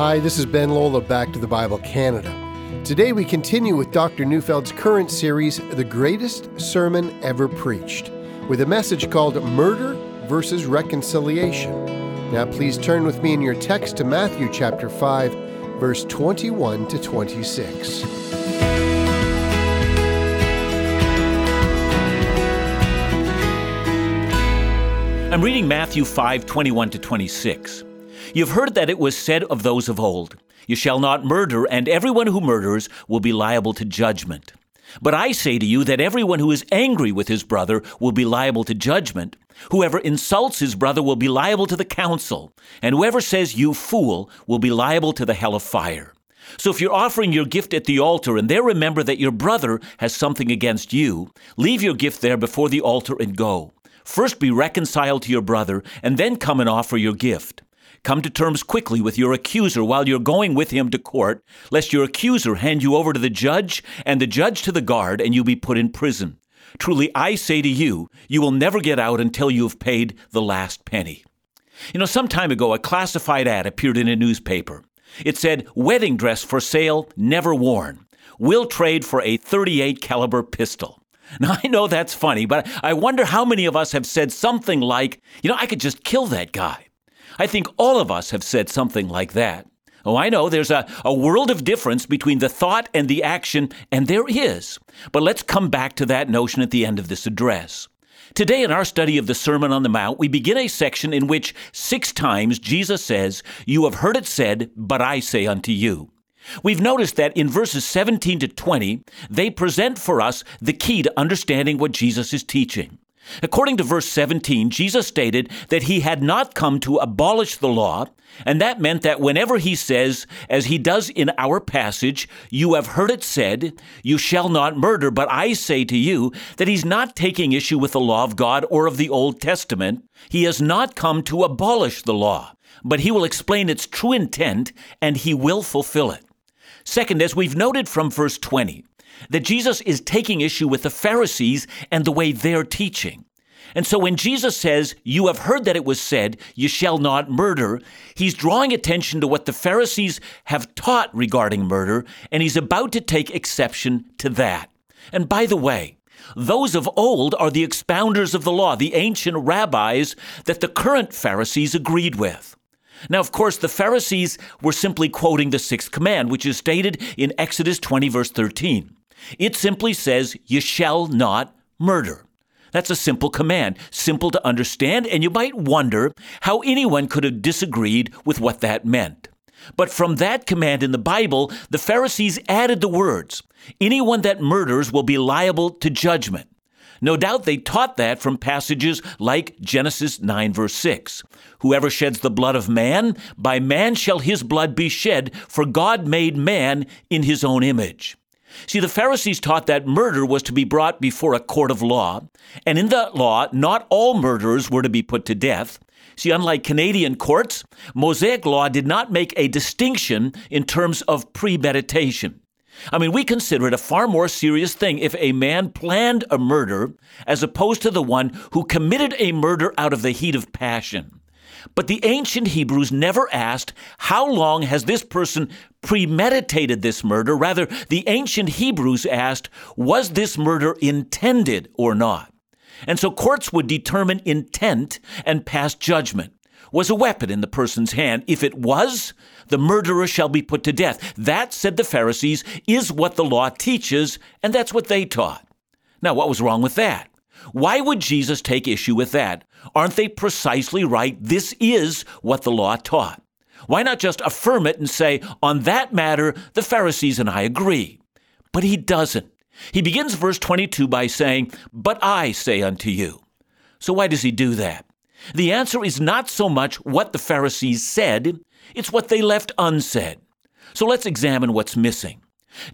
Hi, this is Ben Lola, Back to the Bible Canada. Today we continue with Dr. Neufeld's current series, The Greatest Sermon Ever Preached, with a message called Murder versus Reconciliation. Now please turn with me in your text to Matthew chapter 5, verse 21 to 26. I'm reading Matthew 5 21 to 26. You've heard that it was said of those of old, You shall not murder, and everyone who murders will be liable to judgment. But I say to you that everyone who is angry with his brother will be liable to judgment. Whoever insults his brother will be liable to the council, and whoever says, You fool, will be liable to the hell of fire. So if you're offering your gift at the altar and there remember that your brother has something against you, leave your gift there before the altar and go. First be reconciled to your brother, and then come and offer your gift. Come to terms quickly with your accuser while you're going with him to court, lest your accuser hand you over to the judge, and the judge to the guard, and you be put in prison. Truly, I say to you, you will never get out until you have paid the last penny. You know, some time ago, a classified ad appeared in a newspaper. It said, Wedding dress for sale, never worn. Will trade for a 38 caliber pistol. Now, I know that's funny, but I wonder how many of us have said something like, you know, I could just kill that guy. I think all of us have said something like that. Oh, I know there's a, a world of difference between the thought and the action, and there is. But let's come back to that notion at the end of this address. Today, in our study of the Sermon on the Mount, we begin a section in which six times Jesus says, You have heard it said, but I say unto you. We've noticed that in verses 17 to 20, they present for us the key to understanding what Jesus is teaching. According to verse 17, Jesus stated that he had not come to abolish the law, and that meant that whenever he says, as he does in our passage, you have heard it said, you shall not murder, but I say to you, that he's not taking issue with the law of God or of the Old Testament. He has not come to abolish the law, but he will explain its true intent and he will fulfill it. Second, as we've noted from verse 20, that Jesus is taking issue with the Pharisees and the way they're teaching. And so when Jesus says, You have heard that it was said, You shall not murder, he's drawing attention to what the Pharisees have taught regarding murder, and he's about to take exception to that. And by the way, those of old are the expounders of the law, the ancient rabbis that the current Pharisees agreed with. Now, of course, the Pharisees were simply quoting the sixth command, which is stated in Exodus 20, verse 13. It simply says, You shall not murder. That's a simple command, simple to understand, and you might wonder how anyone could have disagreed with what that meant. But from that command in the Bible, the Pharisees added the words Anyone that murders will be liable to judgment. No doubt they taught that from passages like Genesis 9, verse 6. Whoever sheds the blood of man, by man shall his blood be shed, for God made man in his own image. See, the Pharisees taught that murder was to be brought before a court of law, and in that law, not all murderers were to be put to death. See, unlike Canadian courts, Mosaic law did not make a distinction in terms of premeditation. I mean, we consider it a far more serious thing if a man planned a murder as opposed to the one who committed a murder out of the heat of passion. But the ancient Hebrews never asked, How long has this person premeditated this murder? Rather, the ancient Hebrews asked, Was this murder intended or not? And so courts would determine intent and pass judgment. Was a weapon in the person's hand? If it was, the murderer shall be put to death. That, said the Pharisees, is what the law teaches, and that's what they taught. Now, what was wrong with that? Why would Jesus take issue with that? Aren't they precisely right? This is what the law taught. Why not just affirm it and say, on that matter, the Pharisees and I agree? But he doesn't. He begins verse 22 by saying, But I say unto you. So why does he do that? The answer is not so much what the Pharisees said, it's what they left unsaid. So let's examine what's missing.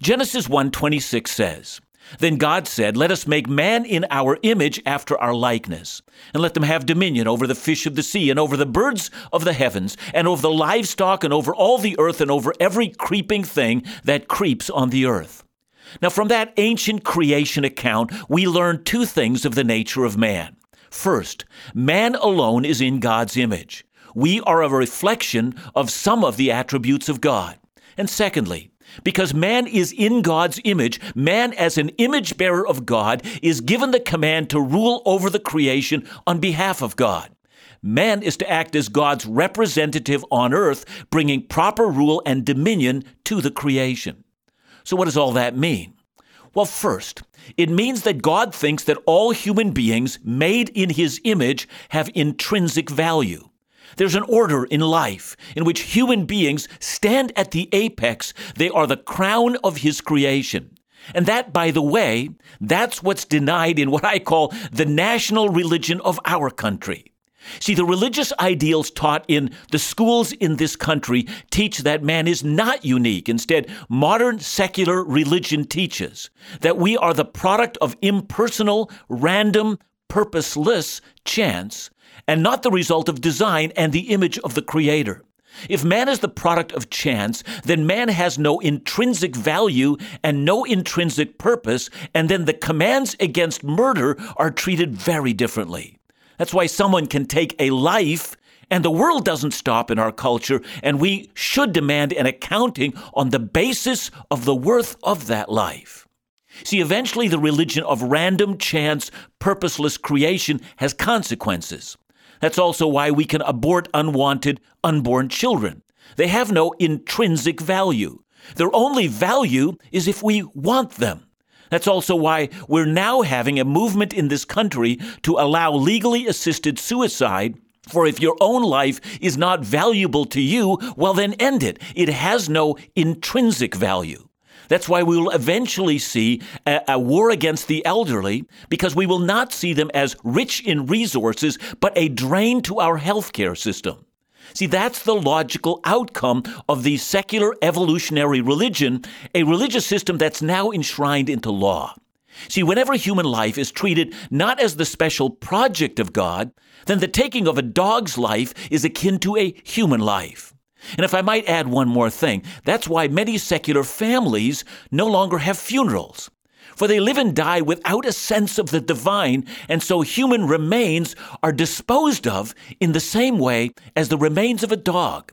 Genesis 1:26 says, then God said, Let us make man in our image after our likeness, and let them have dominion over the fish of the sea, and over the birds of the heavens, and over the livestock, and over all the earth, and over every creeping thing that creeps on the earth. Now, from that ancient creation account, we learn two things of the nature of man. First, man alone is in God's image. we are a reflection of some of the attributes of God. And secondly, because man is in God's image, man, as an image bearer of God, is given the command to rule over the creation on behalf of God. Man is to act as God's representative on earth, bringing proper rule and dominion to the creation. So, what does all that mean? Well, first, it means that God thinks that all human beings made in his image have intrinsic value. There's an order in life in which human beings stand at the apex. They are the crown of his creation. And that, by the way, that's what's denied in what I call the national religion of our country. See, the religious ideals taught in the schools in this country teach that man is not unique. Instead, modern secular religion teaches that we are the product of impersonal, random, purposeless chance and not the result of design and the image of the Creator. If man is the product of chance, then man has no intrinsic value and no intrinsic purpose, and then the commands against murder are treated very differently. That's why someone can take a life and the world doesn't stop in our culture, and we should demand an accounting on the basis of the worth of that life. See, eventually the religion of random chance, purposeless creation has consequences. That's also why we can abort unwanted, unborn children. They have no intrinsic value. Their only value is if we want them. That's also why we're now having a movement in this country to allow legally assisted suicide. For if your own life is not valuable to you, well, then end it. It has no intrinsic value. That's why we will eventually see a, a, war against the elderly because we will not see them as rich in resources, but a drain to our healthcare system. See, that's the logical outcome of the secular evolutionary religion, a religious system that's now enshrined into law. See, whenever human life is treated not as the special project of God, then the taking of a dog's life is akin to a human life. And if I might add one more thing, that's why many secular families no longer have funerals. For they live and die without a sense of the divine, and so human remains are disposed of in the same way as the remains of a dog.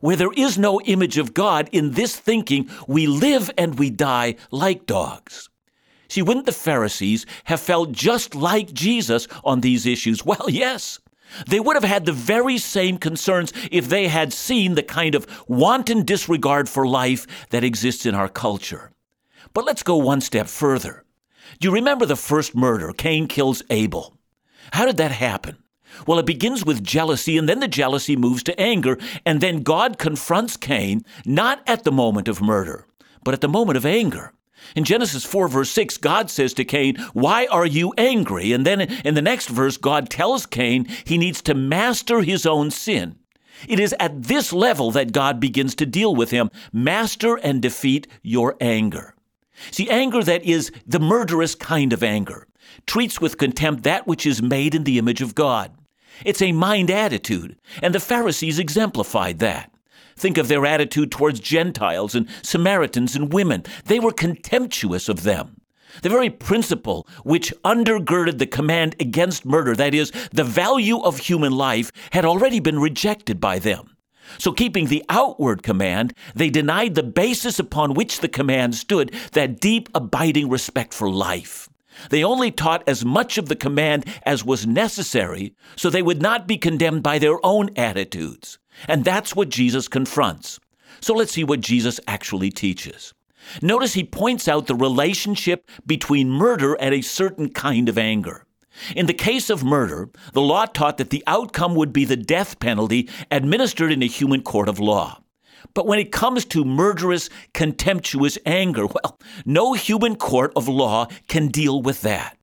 Where there is no image of God, in this thinking, we live and we die like dogs. See, wouldn't the Pharisees have felt just like Jesus on these issues? Well, yes. They would have had the very same concerns if they had seen the kind of wanton disregard for life that exists in our culture. But let's go one step further. Do you remember the first murder? Cain kills Abel. How did that happen? Well, it begins with jealousy, and then the jealousy moves to anger, and then God confronts Cain not at the moment of murder, but at the moment of anger. In Genesis 4, verse 6, God says to Cain, Why are you angry? And then in the next verse, God tells Cain he needs to master his own sin. It is at this level that God begins to deal with him master and defeat your anger. See, anger that is the murderous kind of anger treats with contempt that which is made in the image of God. It's a mind attitude, and the Pharisees exemplified that. Think of their attitude towards Gentiles and Samaritans and women. They were contemptuous of them. The very principle which undergirded the command against murder, that is, the value of human life, had already been rejected by them. So, keeping the outward command, they denied the basis upon which the command stood that deep, abiding respect for life. They only taught as much of the command as was necessary so they would not be condemned by their own attitudes. And that's what Jesus confronts. So let's see what Jesus actually teaches. Notice he points out the relationship between murder and a certain kind of anger. In the case of murder, the law taught that the outcome would be the death penalty administered in a human court of law. But when it comes to murderous, contemptuous anger, well, no human court of law can deal with that.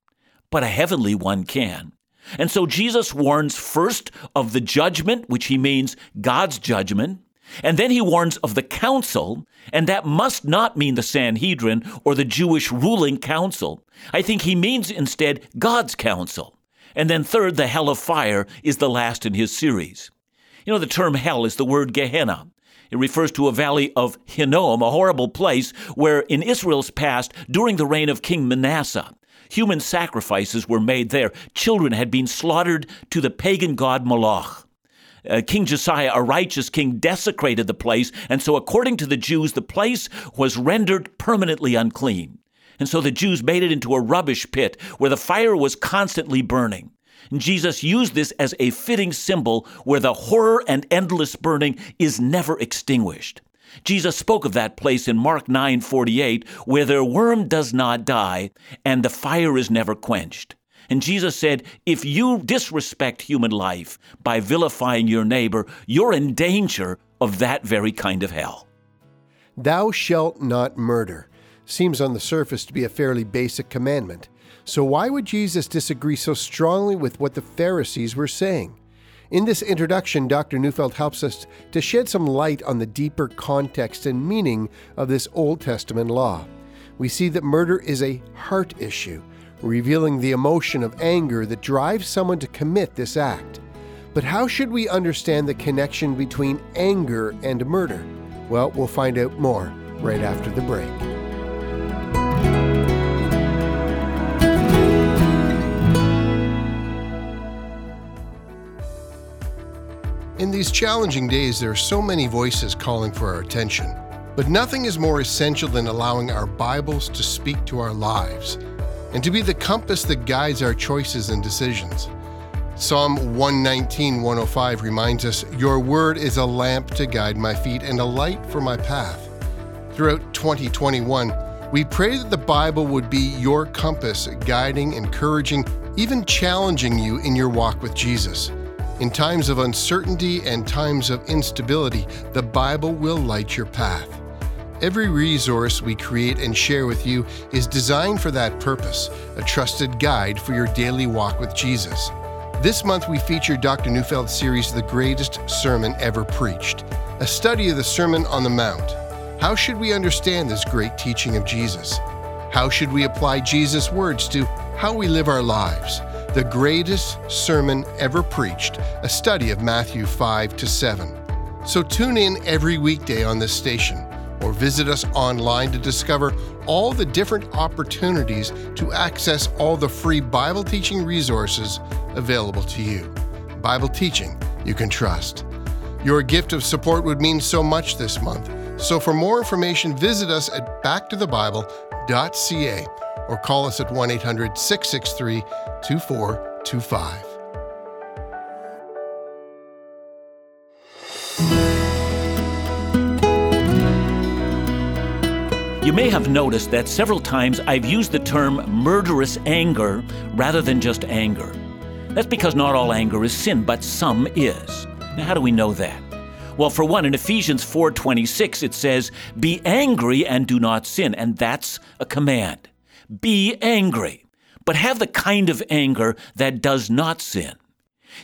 But a heavenly one can. And so Jesus warns first of the judgment, which he means God's judgment, and then he warns of the council, and that must not mean the Sanhedrin or the Jewish ruling council. I think he means instead God's council. And then third, the hell of fire is the last in his series. You know, the term hell is the word Gehenna. It refers to a valley of Hinnom, a horrible place where in Israel's past, during the reign of King Manasseh, human sacrifices were made there. Children had been slaughtered to the pagan god Moloch. uh, King Josiah, a righteous king, desecrated the place, and so according to the Jews, the place was rendered permanently unclean. And so the Jews made it into a rubbish pit where the fire was constantly burning. And Jesus used this as a fitting symbol where the horror and endless burning is never extinguished. Jesus spoke of that place in Mark 9:48 where their worm does not die and the fire is never quenched. And Jesus said, if you disrespect human life by vilifying your neighbor, you're in danger of that very kind of hell. Thou shalt not murder seems on the surface to be a fairly basic commandment. So why would Jesus disagree so strongly with what the Pharisees were saying? In this introduction, Dr. Neufeld helps us to shed some light on the deeper context and meaning of this Old Testament law. We see that murder is a heart issue, revealing the emotion of anger that drives someone to commit this act. But how should we understand the connection between anger and murder? Well, we'll find out more right after the break. In these challenging days, there are so many voices calling for our attention. But nothing is more essential than allowing our Bibles to speak to our lives and to be the compass that guides our choices and decisions. Psalm 119, 105 reminds us, Your word is a lamp to guide my feet and a light for my path. Throughout 2021, we pray that the Bible would be your compass, guiding, encouraging, even challenging you in your walk with Jesus. In times of uncertainty and times of instability, the Bible will light your path. Every resource we create and share with you is designed for that purpose, a trusted guide for your daily walk with Jesus. This month we feature Dr. Neufeld's series, The Greatest Sermon Ever Preached, a study of the Sermon on the Mount. How should we understand this great teaching of Jesus? How should we apply Jesus' words to how we live our lives? The greatest sermon ever preached, a study of Matthew 5 to 7. So tune in every weekday on this station or visit us online to discover all the different opportunities to access all the free Bible teaching resources available to you. Bible teaching you can trust. Your gift of support would mean so much this month. So for more information, visit us at backtothebible.ca or call us at 1 800 663 2425. You may have noticed that several times I've used the term murderous anger rather than just anger. That's because not all anger is sin, but some is. Now, how do we know that? Well, for one, in Ephesians 4:26 it says, "Be angry and do not sin," and that's a command. Be angry but have the kind of anger that does not sin.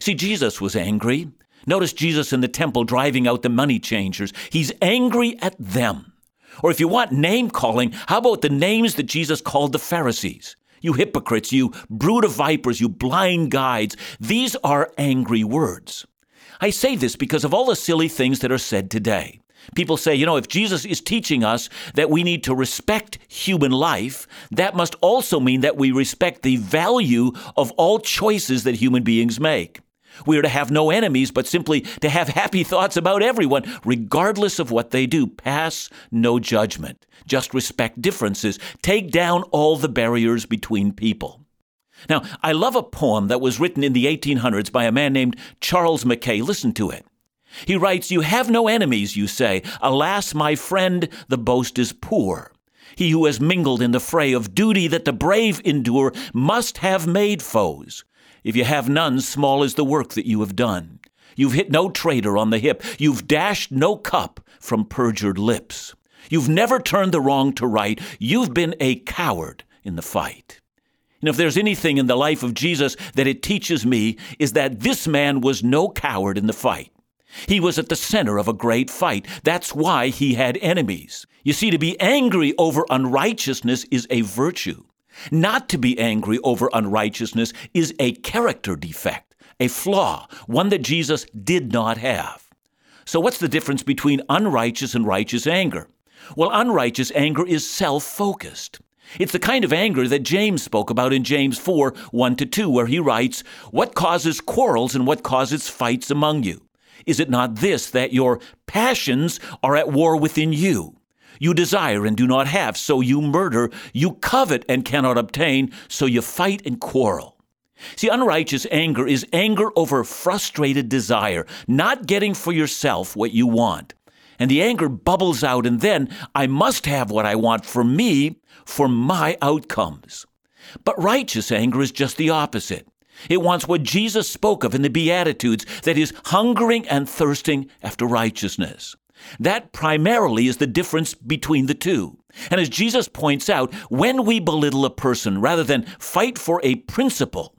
See, Jesus was angry. Notice Jesus in the temple driving out the money changers. He's angry at them. Or if you want name calling, how about the names that Jesus called the Pharisees? You hypocrites, you brood of vipers, you blind guides. These are angry words. I say this because of all the silly things that are said today. People say, you know, if Jesus is teaching us that we need to respect human life, that must also mean that we respect the value of all choices that human beings make. We are to have no enemies, but simply to have happy thoughts about everyone, regardless of what they do. Pass no judgment. Just respect differences. Take down all the barriers between people. Now, I love a poem that was written in the 1800s by a man named Charles Mackay. Listen to it. He writes, You have no enemies, you say. Alas, my friend, the boast is poor. He who has mingled in the fray of duty that the brave endure must have made foes. If you have none, small is the work that you have done. You've hit no traitor on the hip. You've dashed no cup from perjured lips. You've never turned the wrong to right. You've been a coward in the fight. And if there's anything in the life of Jesus that it teaches me, is that this man was no coward in the fight. He was at the center of a great fight. That's why he had enemies. You see, to be angry over unrighteousness is a virtue. Not to be angry over unrighteousness is a character defect, a flaw, one that Jesus did not have. So, what's the difference between unrighteous and righteous anger? Well, unrighteous anger is self focused. It's the kind of anger that James spoke about in James 4 1 to 2, where he writes, What causes quarrels and what causes fights among you? Is it not this, that your passions are at war within you? You desire and do not have, so you murder. You covet and cannot obtain, so you fight and quarrel. See, unrighteous anger is anger over frustrated desire, not getting for yourself what you want. And the anger bubbles out, and then I must have what I want for me, for my outcomes. But righteous anger is just the opposite. It wants what Jesus spoke of in the Beatitudes that is, hungering and thirsting after righteousness. That primarily is the difference between the two. And as Jesus points out, when we belittle a person rather than fight for a principle,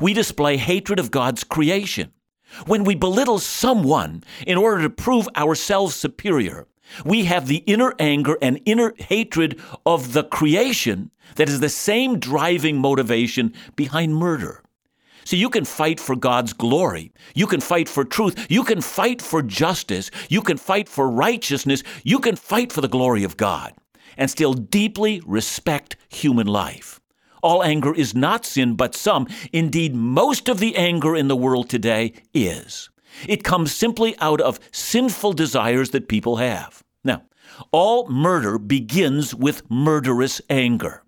we display hatred of God's creation. When we belittle someone in order to prove ourselves superior, we have the inner anger and inner hatred of the creation that is the same driving motivation behind murder. So you can fight for God's glory. You can fight for truth. You can fight for justice. You can fight for righteousness. You can fight for the glory of God and still deeply respect human life. All anger is not sin, but some, indeed, most of the anger in the world today is. It comes simply out of sinful desires that people have. Now, all murder begins with murderous anger.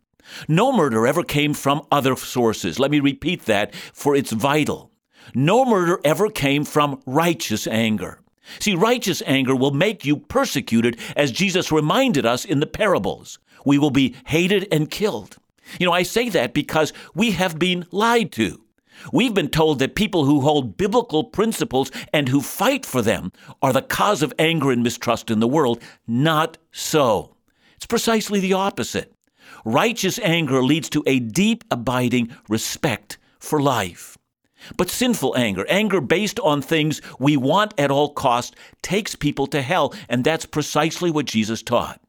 No murder ever came from other sources. Let me repeat that, for it's vital. No murder ever came from righteous anger. See, righteous anger will make you persecuted, as Jesus reminded us in the parables. We will be hated and killed. You know, I say that because we have been lied to. We've been told that people who hold biblical principles and who fight for them are the cause of anger and mistrust in the world. Not so. It's precisely the opposite. Righteous anger leads to a deep, abiding respect for life. But sinful anger, anger based on things we want at all cost, takes people to hell, and that's precisely what Jesus taught.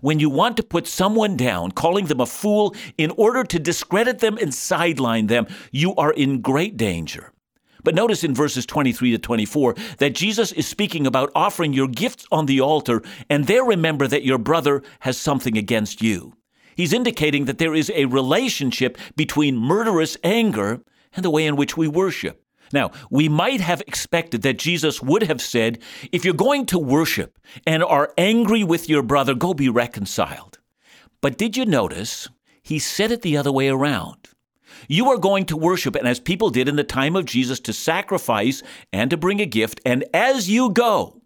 When you want to put someone down, calling them a fool in order to discredit them and sideline them, you are in great danger. But notice in verses 23 to 24 that Jesus is speaking about offering your gifts on the altar, and there remember that your brother has something against you. He's indicating that there is a relationship between murderous anger and the way in which we worship. Now, we might have expected that Jesus would have said, if you're going to worship and are angry with your brother, go be reconciled. But did you notice he said it the other way around? You are going to worship, and as people did in the time of Jesus, to sacrifice and to bring a gift, and as you go,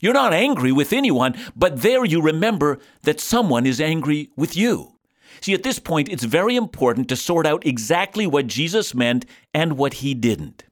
you're not angry with anyone, but there you remember that someone is angry with you. See, at this point, it's very important to sort out exactly what Jesus meant and what he didn't.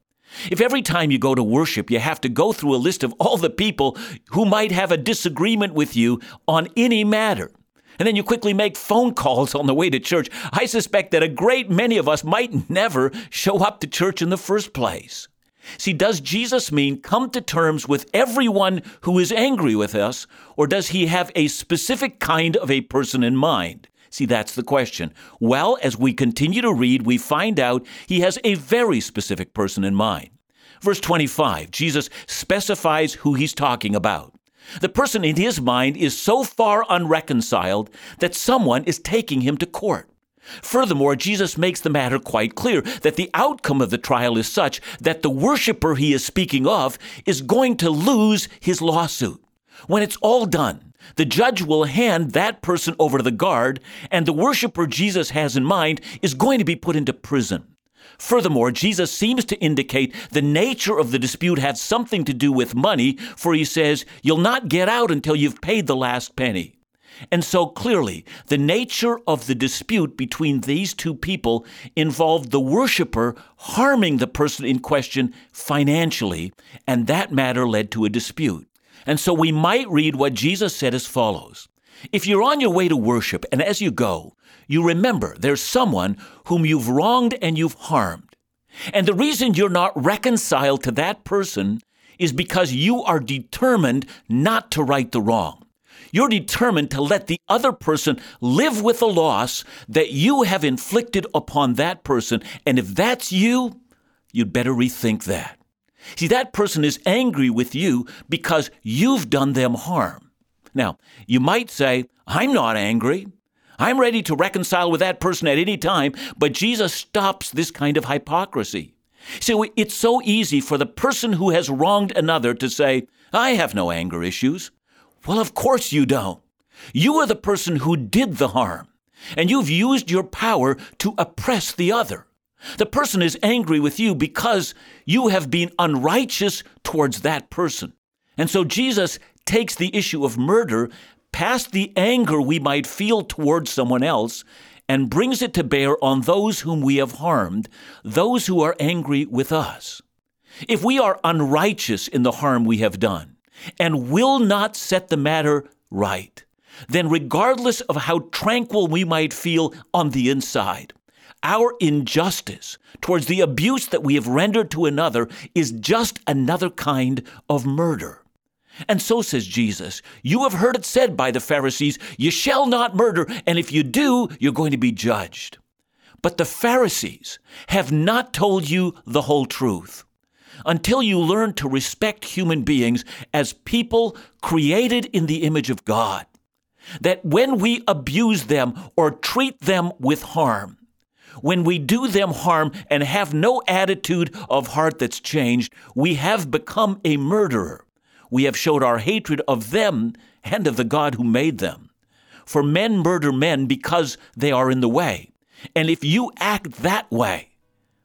If every time you go to worship, you have to go through a list of all the people who might have a disagreement with you on any matter, and then you quickly make phone calls on the way to church, I suspect that a great many of us might never show up to church in the first place. See, does Jesus mean come to terms with everyone who is angry with us, or does he have a specific kind of a person in mind? See, that's the question. Well, as we continue to read, we find out he has a very specific person in mind. Verse 25, Jesus specifies who he's talking about. The person in his mind is so far unreconciled that someone is taking him to court. Furthermore, Jesus makes the matter quite clear that the outcome of the trial is such that the worshiper he is speaking of is going to lose his lawsuit. When it's all done, the judge will hand that person over to the guard, and the worshiper Jesus has in mind is going to be put into prison. Furthermore, Jesus seems to indicate the nature of the dispute has something to do with money, for he says, You'll not get out until you've paid the last penny. And so clearly, the nature of the dispute between these two people involved the worshiper harming the person in question financially, and that matter led to a dispute. And so we might read what Jesus said as follows If you're on your way to worship, and as you go, you remember there's someone whom you've wronged and you've harmed. And the reason you're not reconciled to that person is because you are determined not to right the wrong. You're determined to let the other person live with the loss that you have inflicted upon that person. And if that's you, you'd better rethink that. See, that person is angry with you because you've done them harm. Now, you might say, I'm not angry. I'm ready to reconcile with that person at any time, but Jesus stops this kind of hypocrisy. So it's so easy for the person who has wronged another to say, I have no anger issues. Well, of course you don't. You are the person who did the harm, and you've used your power to oppress the other. The person is angry with you because you have been unrighteous towards that person. And so Jesus takes the issue of murder past the anger we might feel towards someone else and brings it to bear on those whom we have harmed, those who are angry with us. If we are unrighteous in the harm we have done and will not set the matter right, then regardless of how tranquil we might feel on the inside, our injustice towards the abuse that we have rendered to another is just another kind of murder. And so says Jesus, You have heard it said by the Pharisees, You shall not murder, and if you do, you're going to be judged. But the Pharisees have not told you the whole truth. Until you learn to respect human beings as people created in the image of God, that when we abuse them or treat them with harm, when we do them harm and have no attitude of heart that's changed, we have become a murderer we have showed our hatred of them and of the God who made them. For men murder men because they are in the way. And if you act that way,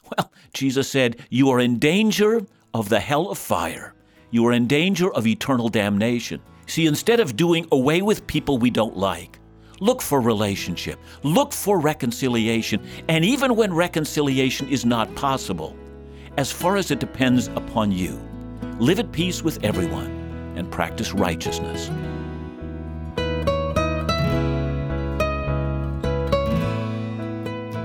well, Jesus said, you are in danger of the hell of fire. You are in danger of eternal damnation. See, instead of doing away with people we don't like, look for relationship, look for reconciliation, and even when reconciliation is not possible, as far as it depends upon you, live at peace with everyone, and practice righteousness.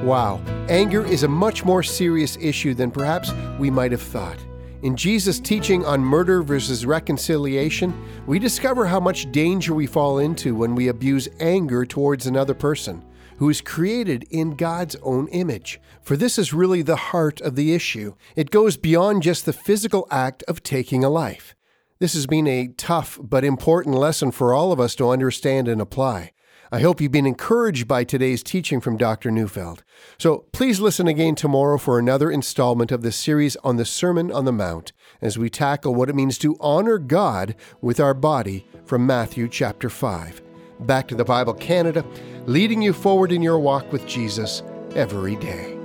Wow, anger is a much more serious issue than perhaps we might have thought. In Jesus' teaching on murder versus reconciliation, we discover how much danger we fall into when we abuse anger towards another person who is created in God's own image. For this is really the heart of the issue. It goes beyond just the physical act of taking a life. This has been a tough but important lesson for all of us to understand and apply. I hope you've been encouraged by today's teaching from Dr. Neufeld. So please listen again tomorrow for another installment of the series on the Sermon on the Mount as we tackle what it means to honor God with our body from Matthew chapter 5. Back to the Bible Canada leading you forward in your walk with Jesus every day.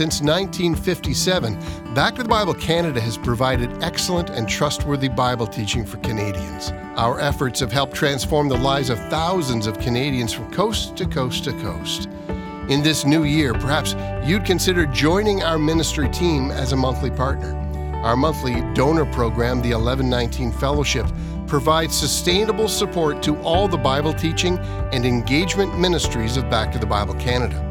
Since 1957, Back to the Bible Canada has provided excellent and trustworthy Bible teaching for Canadians. Our efforts have helped transform the lives of thousands of Canadians from coast to coast to coast. In this new year, perhaps you'd consider joining our ministry team as a monthly partner. Our monthly donor program, the 1119 Fellowship, provides sustainable support to all the Bible teaching and engagement ministries of Back to the Bible Canada.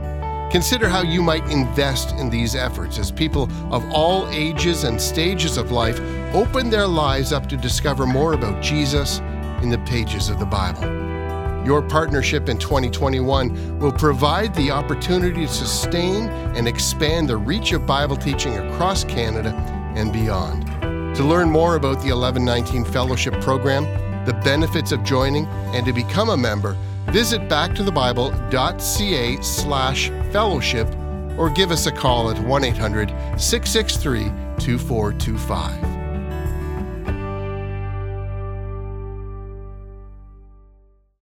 Consider how you might invest in these efforts as people of all ages and stages of life open their lives up to discover more about Jesus in the pages of the Bible. Your partnership in 2021 will provide the opportunity to sustain and expand the reach of Bible teaching across Canada and beyond. To learn more about the 1119 Fellowship Program, the benefits of joining, and to become a member, visit backtothebible.ca slash fellowship or give us a call at 1 800 663 2425.